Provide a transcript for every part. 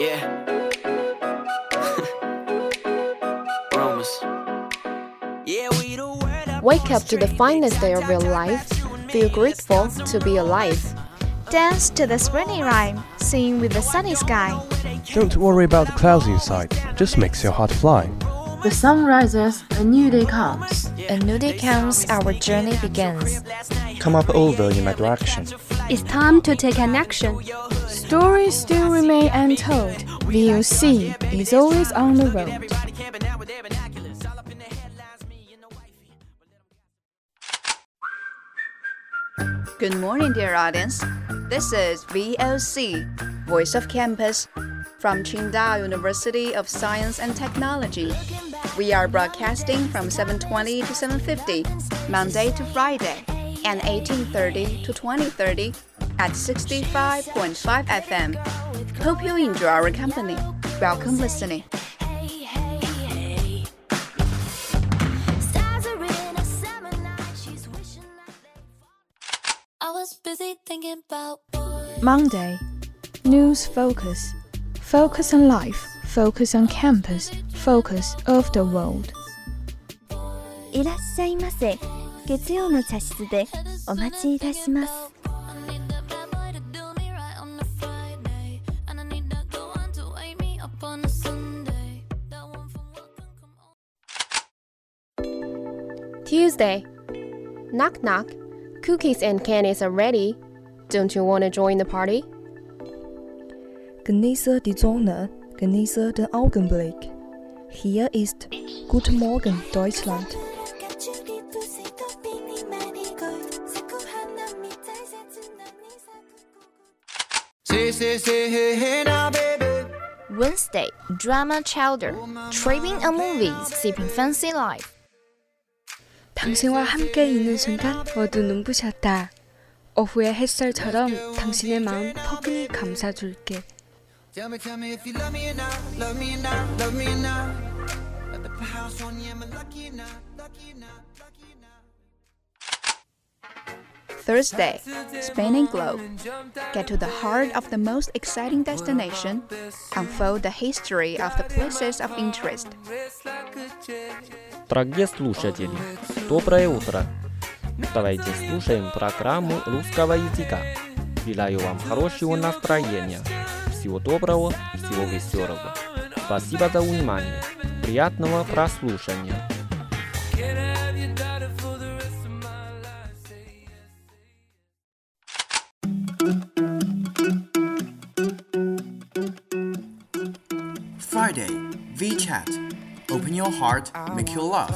Yeah. Romans. Yeah, we the word up. Wake up to the finest day of your life. Feel grateful to be alive. Dance to the springy rhyme, sing with the sunny sky. Don't worry about the clouds inside, just makes your heart fly. The sun rises, a new day comes. A new day comes, our journey begins. Come up over in my direction. It's time to take an action. Stories still remain untold. VOC is always on the road. Good morning, dear audience. This is VOC, Voice of Campus, from Qingdao University of Science and Technology. We are broadcasting from 7:20 to 7:50, Monday to Friday, and 18:30 to 20:30 at 65.5 FM. Hope you enjoy our company. Welcome listening. Monday. News focus. Focus on life. Focus on campus. Focus of the world. いらっしゃいませ。月曜の茶室でお待ちいたします。 Tuesday. Knock knock. Cookies and candies are ready. Don't you want to join the party? Genieße die Sonne, genieße den Augenblick. Hier ist Guten Morgen Deutschland. Wednesday, drama chowder, tripping a movies, sipping fancy life. 당신과 함께 있는 순간 모두 눈부셨다. 오후의 햇살처럼 당신의 마음 포근히 감싸줄게. Thursday, Spain and Globe. Get to the heart of the most exciting destination. Unfold the history of the places of interest. Дорогие слушатели, доброе утро. Давайте слушаем программу русского языка. Желаю вам хорошего настроения. Всего доброго, всего веселого. Спасибо за внимание. Приятного прослушания. VChat. Open your heart, make your love.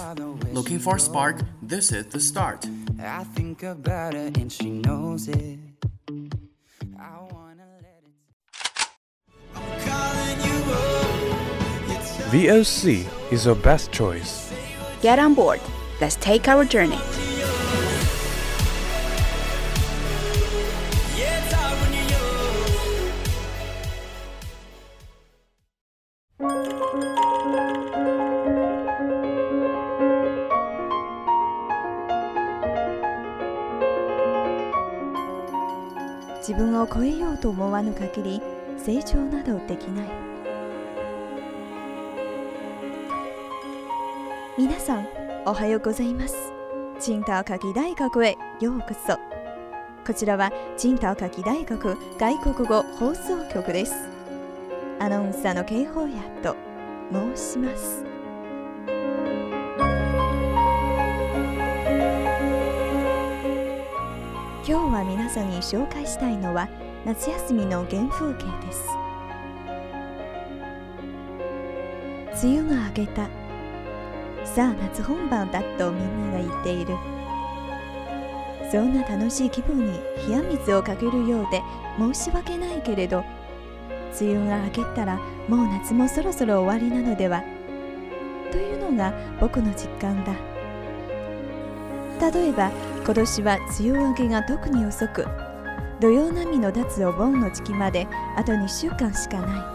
Looking for a spark? This is the start. I think about her and she knows it. I wanna let it. I'm calling you. VOC is your best choice. Get on board. Let's take our journey. 限り成長などできない」皆さんおはようございます。青島夏季大学へようこそ。こちらは青島夏季大学外国語放送局です。アナウンサーの警報やと申します。今日は皆さんに紹介したいのは夏休みの原風景です。梅雨が明けた。さあ夏本番だとみんなが言っている。そんな楽しい気分に冷や水をかけるようで申し訳ないけれど梅雨が明けたらもう夏もそろそろ終わりなのでは？というのが僕の実感だ。例えば今年は梅雨明けが特に遅く土曜並みの脱お盆の時期まであと2週間しかない。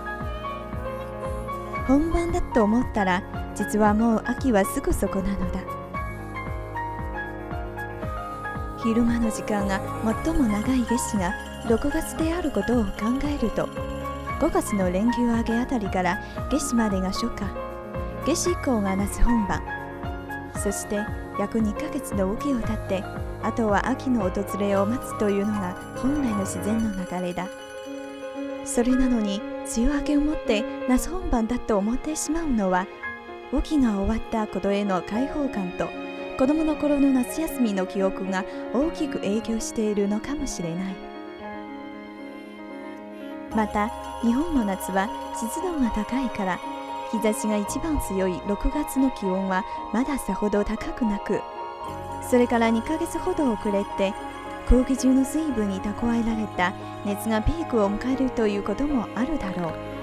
本番だと思ったら実はもう秋はすぐそこなのだ。昼間の時間が最も長い夏至が6月であることを考えると5月の連休明けあたりから夏至までが初夏。夏至以降が夏本番。そして約2ヶ月の雨季を経ってあとは秋の訪れを待つというのが本来の自然の流れだ。それなのに梅雨明けをもって夏本番だと思ってしまうのは雨季が終わったことへの解放感と子供の頃の夏休みの記憶が大きく影響しているのかもしれない。また日本の夏は湿度が高いから日差しが一番強い6月の気温はまださほど高くなくそれから2ヶ月ほど遅れて空気中の水分に蓄えられた熱がピークを迎えるということもあるだろう。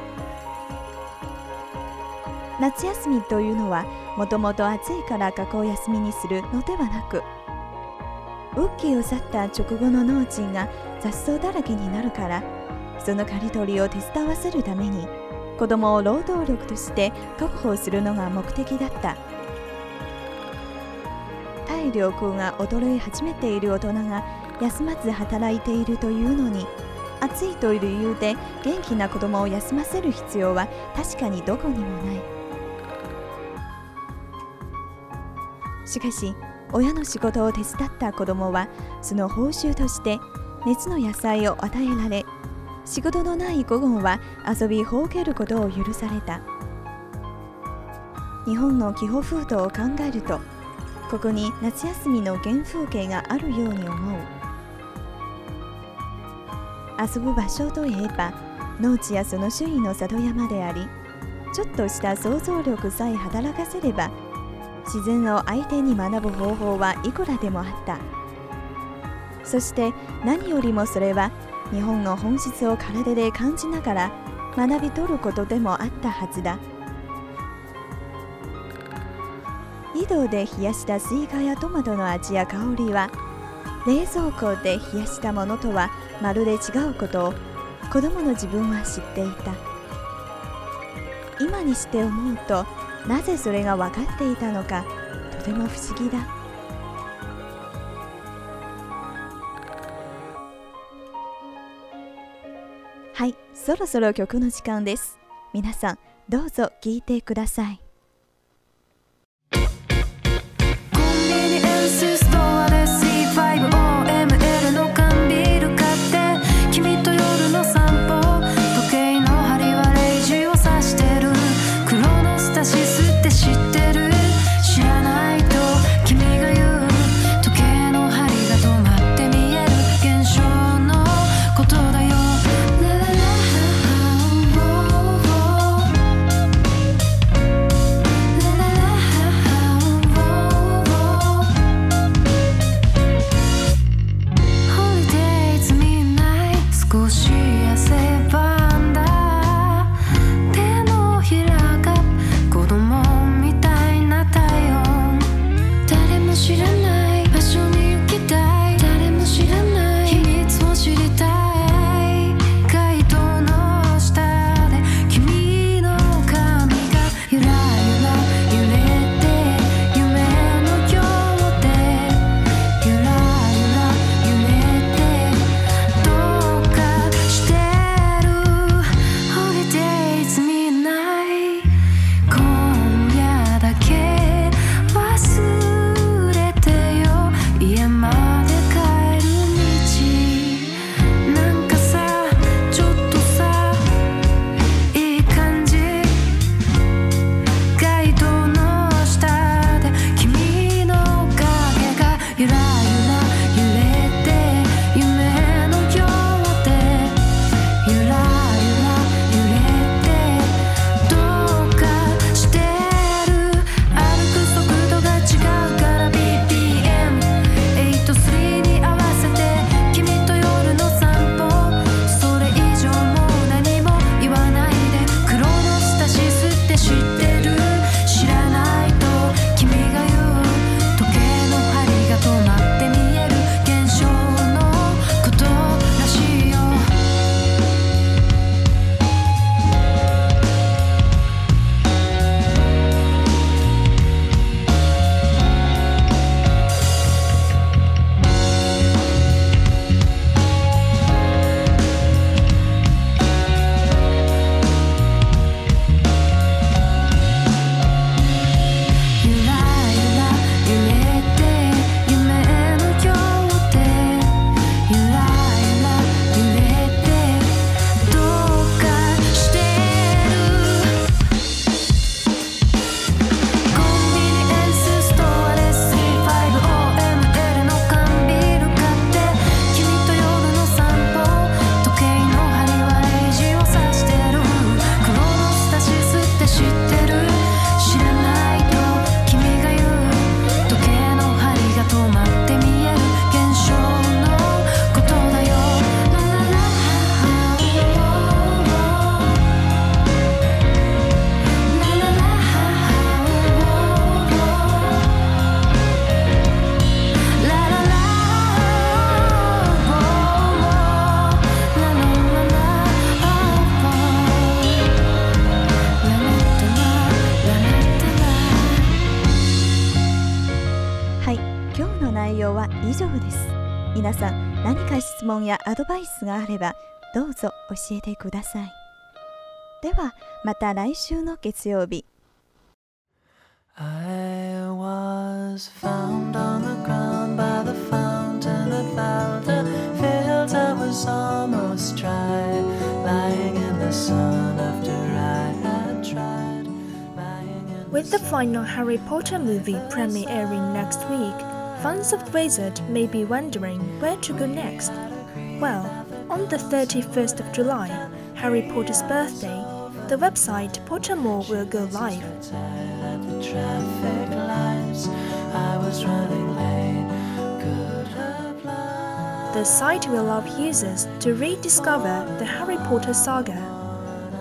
夏休みというのはもともと暑いから学校休みにするのではなくウッキーを去った直後の農地が雑草だらけになるからその刈り取りを手伝わせるために子供を労働力として確保するのが目的だった。体力が衰え始めている大人が休まず働いているというのに暑いという理由で元気な子供を休ませる必要は確かにどこにもない。しかし親の仕事を手伝った子供はその報酬として熱の野菜を与えられ仕事のない午後は遊びほうけることを許された。日本の気候風土を考えるとここに夏休みの原風景があるように思う。遊ぶ場所といえば農地やその周囲の里山でありちょっとした想像力さえ働かせれば自然を相手に学ぶ方法はいくらでもあった。そして何よりもそれは日本の本質を体で感じながら学び取ることでもあったはずだ。井戸で冷やしたスイカやトマトの味や香りは冷蔵庫で冷やしたものとはまるで違うことを子供の自分は知っていた。今にして思うとなぜそれが分かっていたのかとても不思議だ。はいそろそろ曲の時間です。皆さんどうぞ聴いてください。This is the one I vibe. 問やアドバイスがあればどうぞ教えてくださいではまた来週の月曜日 I was found on the ground by the fountain that Valda felt I was almost dry, lying in the sun after I had tried. lying in With the final Harry Potter movie premiere airing next week, fans of the wizard may be wondering where to go next. Well, on the 31st of July, Harry Potter's birthday, the website Pottermore will go live. The site will allow users to rediscover the Harry Potter saga.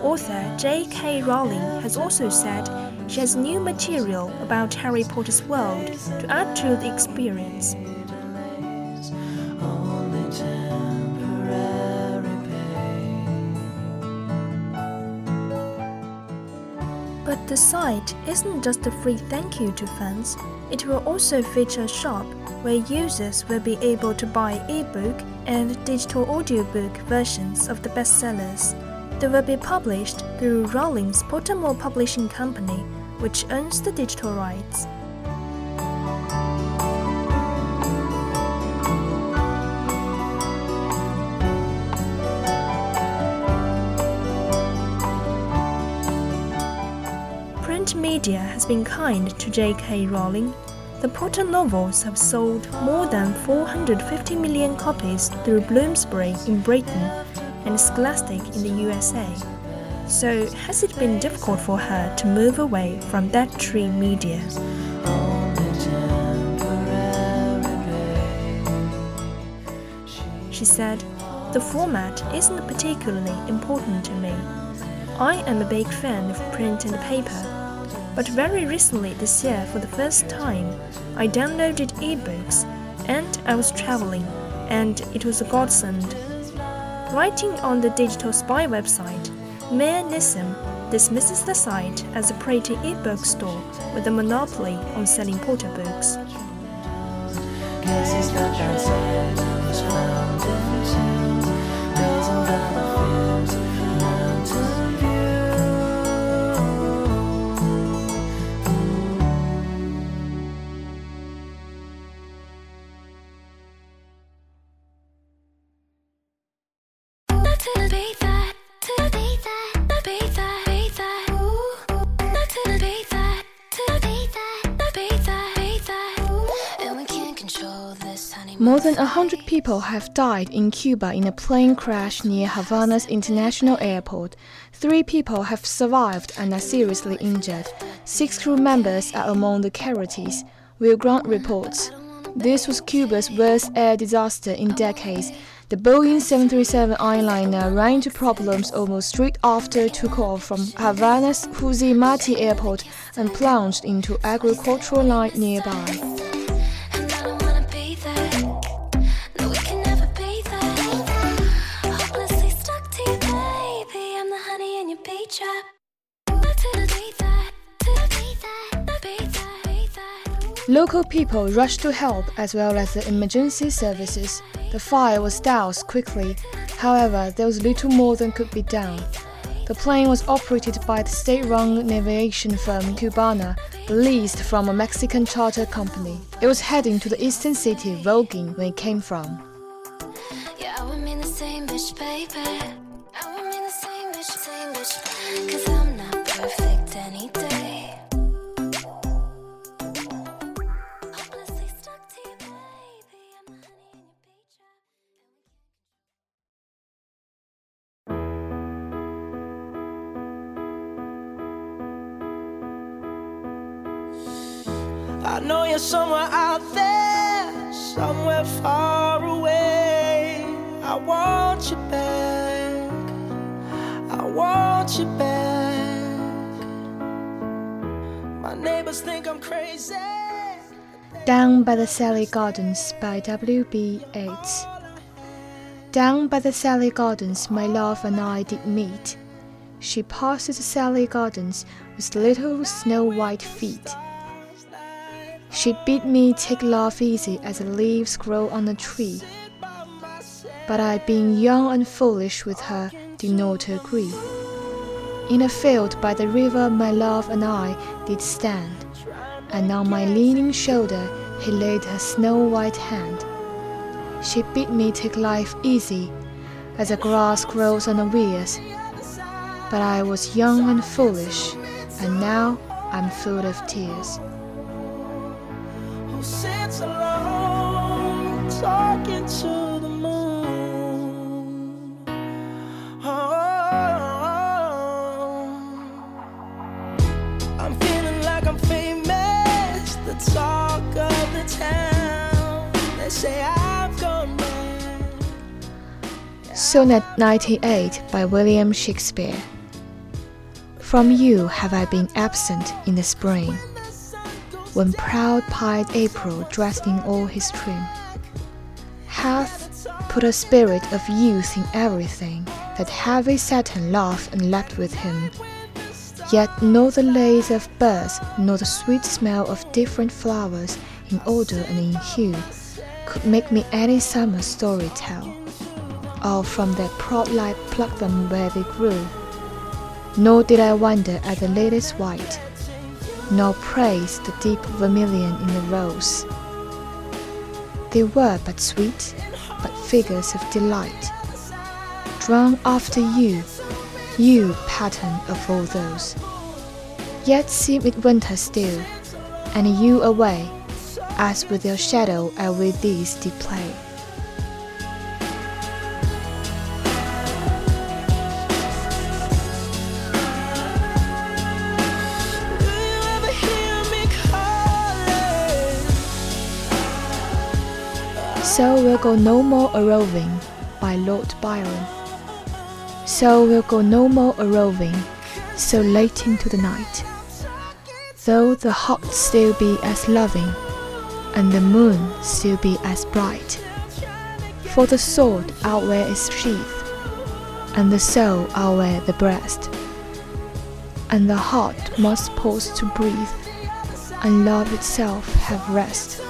Author J.K. Rowling has also said she has new material about Harry Potter's world to add to the experience. The site isn't just a free thank you to fans, it will also feature a shop where users will be able to buy ebook and digital audiobook versions of the bestsellers. They will be published through Rowling's Pottermore Publishing Company, which owns the digital rights. Media has been kind to J.K. Rowling. The Potter novels have sold more than 450 million copies through Bloomsbury in Britain and Scholastic in the USA. So, has it been difficult for her to move away from that tree media? She said, The format isn't particularly important to me. I am a big fan of print and paper. But very recently this year, for the first time, I downloaded ebooks and I was traveling, and it was a godsend. Writing on the Digital Spy website, Mayer Nissim dismisses the site as a pretty ebook store with a monopoly on selling Potter books. 100 people have died in Cuba in a plane crash near Havana's international airport. Three people have survived and are seriously injured. Six crew members are among the casualties, Will Grant reports. This was Cuba's worst air disaster in decades. The Boeing 737 airliner ran into problems almost straight after took off from Havana's Jose Marti airport and plunged into agricultural land nearby. Local people rushed to help as well as the emergency services. The fire was doused quickly, however, there was little more than could be done. The plane was operated by the state run aviation firm Cubana, leased from a Mexican charter company. It was heading to the eastern city Holguín when it came from. Yeah, neighbors think I'm crazy. Down by the Sally Gardens by W.B. Yeats. Down by the Sally Gardens, my love and I did meet. She passed the Sally Gardens with little snow white feet. She bid me take love easy as the leaves grow on a tree. but I, being young and foolish with her, did not agree. In a field by the river, my love and I did stand, and on my leaning shoulder he laid her snow white hand. She bid me take life easy, as the grass grows on the weirs. But I was young and foolish, and now I'm full of tears. Who sits alone talking to Sonnet 98 by William Shakespeare. From you have I been absent in the spring, when proud pied April, dressed in all his trim, hath put a spirit of youth in everything, that heavy Saturn laughed and leapt with him. Yet nor the lays of birds, nor the sweet smell of different flowers in odor and in hue, could make me any summer story tell or from their prod light pluck them where they grew. Nor did I wonder at the latest white, nor praise the deep vermilion in the rose. They were but sweet, but figures of delight, drawn after you, you pattern of all those. Yet seem it winter still, and you away, as with your shadow I with these did play. So we'll go no more a roving by Lord Byron. So we'll go no more a roving so late into the night. Though the heart still be as loving, and the moon still be as bright. For the sword outwear its sheath, and the soul outwear the breast. And the heart must pause to breathe, and love itself have rest.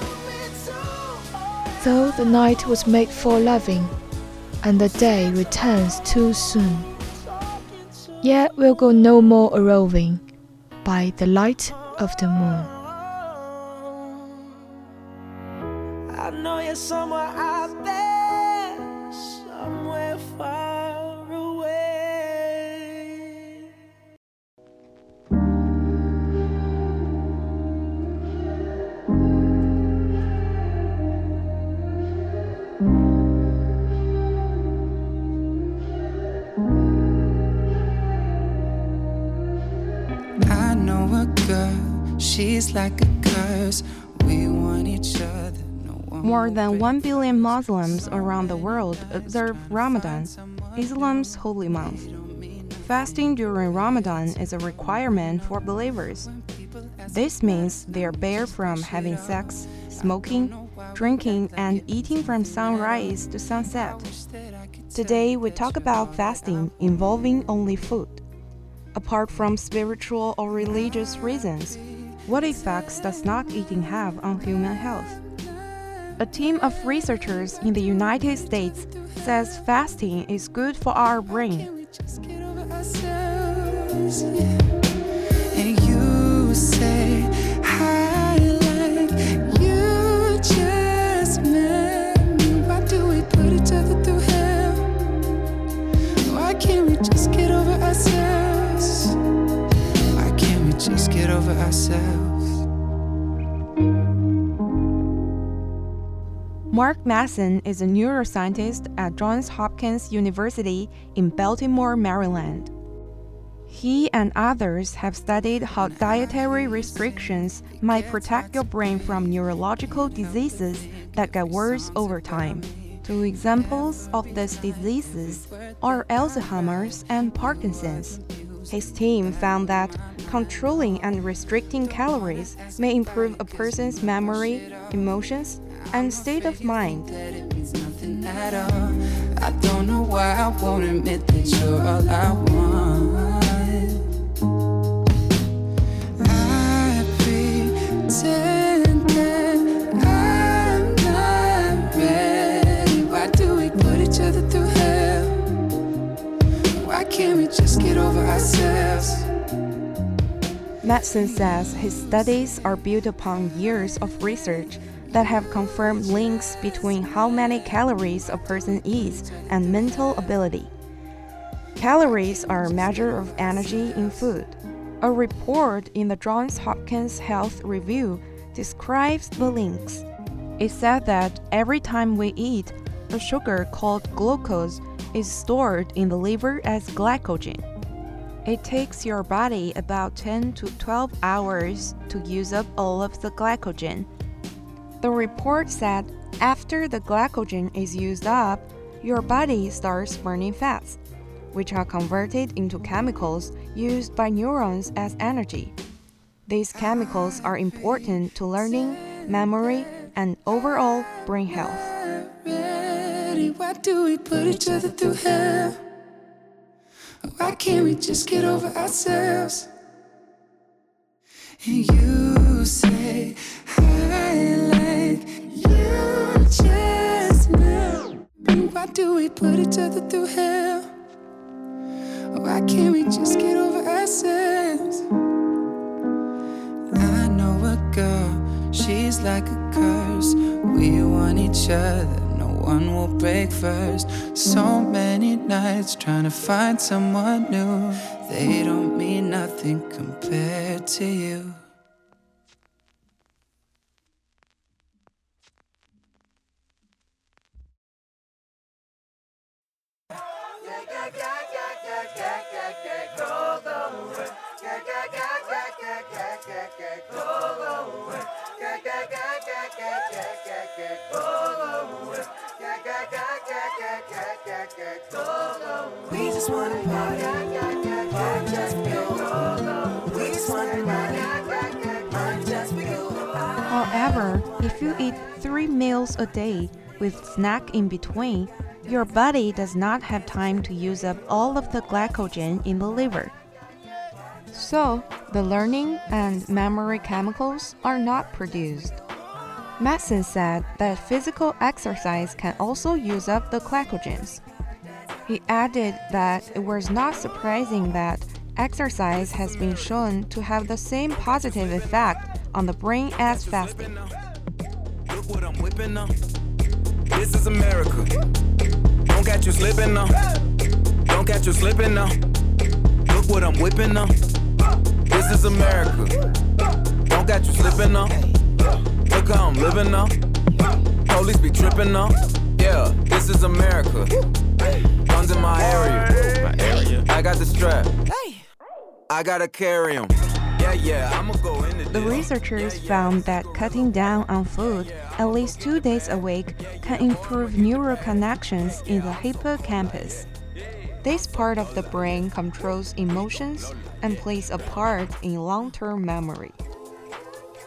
Though the night was made for loving, and the day returns too soon, yet we'll go no more a roving by the light of the moon. She's like a curse. We want each other. No one More than 1 billion Muslims around the world observe Ramadan, Islam's holy month. Fasting during Ramadan is a requirement for believers. This means they are barred from having sex, smoking, drinking, and eating from sunrise to sunset. Today, we talk about fasting involving only food. Apart from spiritual or religious reasons, what effects does not eating have on human health? A team of researchers in the United States says fasting is good for our brain. Mattson is a neuroscientist at Johns Hopkins University in Baltimore, Maryland. He and others have studied how dietary restrictions might protect your brain from neurological diseases that get worse over time. Two examples of these diseases are Alzheimer's and Parkinson's. His team found that controlling and restricting calories may improve a person's memory, emotions, and state of mind. nothing at all. I don't know why I won't admit that you're all I want. I pretend that I'm not ready. Why do we put each other Why can't we just get over ourselves? Mattson says his studies are built upon years of research that have confirmed links between how many calories a person eats and mental ability. Calories are a measure of energy in food. A report in the Johns Hopkins Health Review describes the links. It said that every time we eat, a sugar called glucose is stored in the liver as glycogen. It takes your body about 10 to 12 hours to use up all of the glycogen. The report said after the glycogen is used up, your body starts burning fats, which are converted into chemicals used by neurons as energy. These chemicals are important to learning, memory, and overall brain health. Why do we put each other through hell? Why can't we just get over ourselves? Trying to find someone new. They don't mean nothing compared to you. If you eat three meals a day with snack in between, your body does not have time to use up all of the glycogen in the liver. So, the learning and memory chemicals are not produced. Mattson said that physical exercise can also use up the glycogens. He added that it was not surprising that exercise has been shown to have the same positive effect on the brain as fasting. Look what I'm whipping now. This is America. Don't catch you slipping now. Don't catch you slipping now. Look what I'm whipping now. This is America. Don't catch you slipping now. Look how I'm living now. Police be tripping now. Yeah, this is America. Guns in my area. My area. I got the strap. I gotta carry 'em. Yeah, yeah, I'ma go in The researchers found that cutting down on food at least two days a week can improve neural connections in the hippocampus. This part of the brain controls emotions and plays a part in long term memory.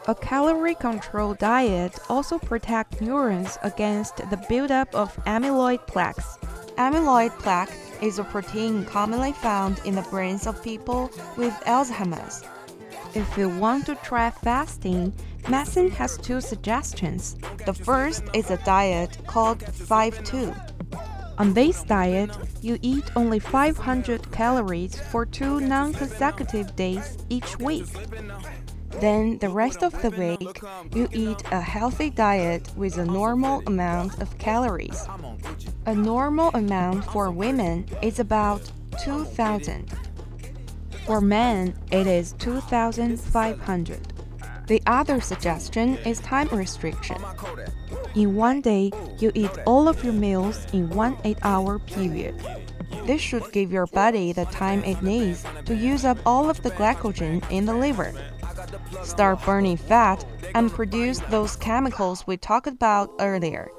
A calorie controlled diet also protects neurons against the buildup of amyloid plaques. Amyloid plaque is a protein commonly found in the brains of people with Alzheimer's. If you want to try fasting, Mattson has two suggestions. The first is a diet called 5-2. On this diet, you eat only 500 calories for two non-consecutive days each week. Then the rest of the week, you eat a healthy diet with a normal amount of calories. A normal amount for women is about 2000. For men, it is 2500. The other suggestion is time restriction. In one day, you eat all of your meals in one 8-hour period. This should give your body the time it needs to use up all of the glycogen in the liver. Start burning fat and produce those chemicals we talked about earlier.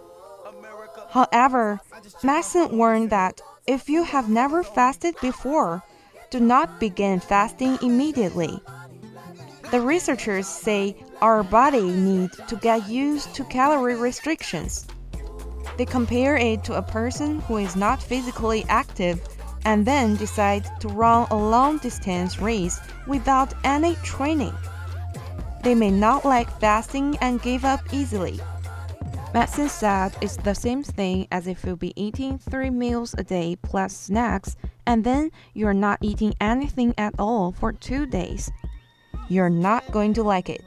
However, Mattson warned that if you have never fasted before, do not begin fasting immediately. The researchers say our body needs to get used to calorie restrictions. They compare it to a person who is not physically active and then decide to run a long distance race without any training. They may not like fasting and give up easily. Mattson said it's the same thing as if you'll be eating three meals a day plus snacks and then you're not eating anything at all for two days. You're not going to like it.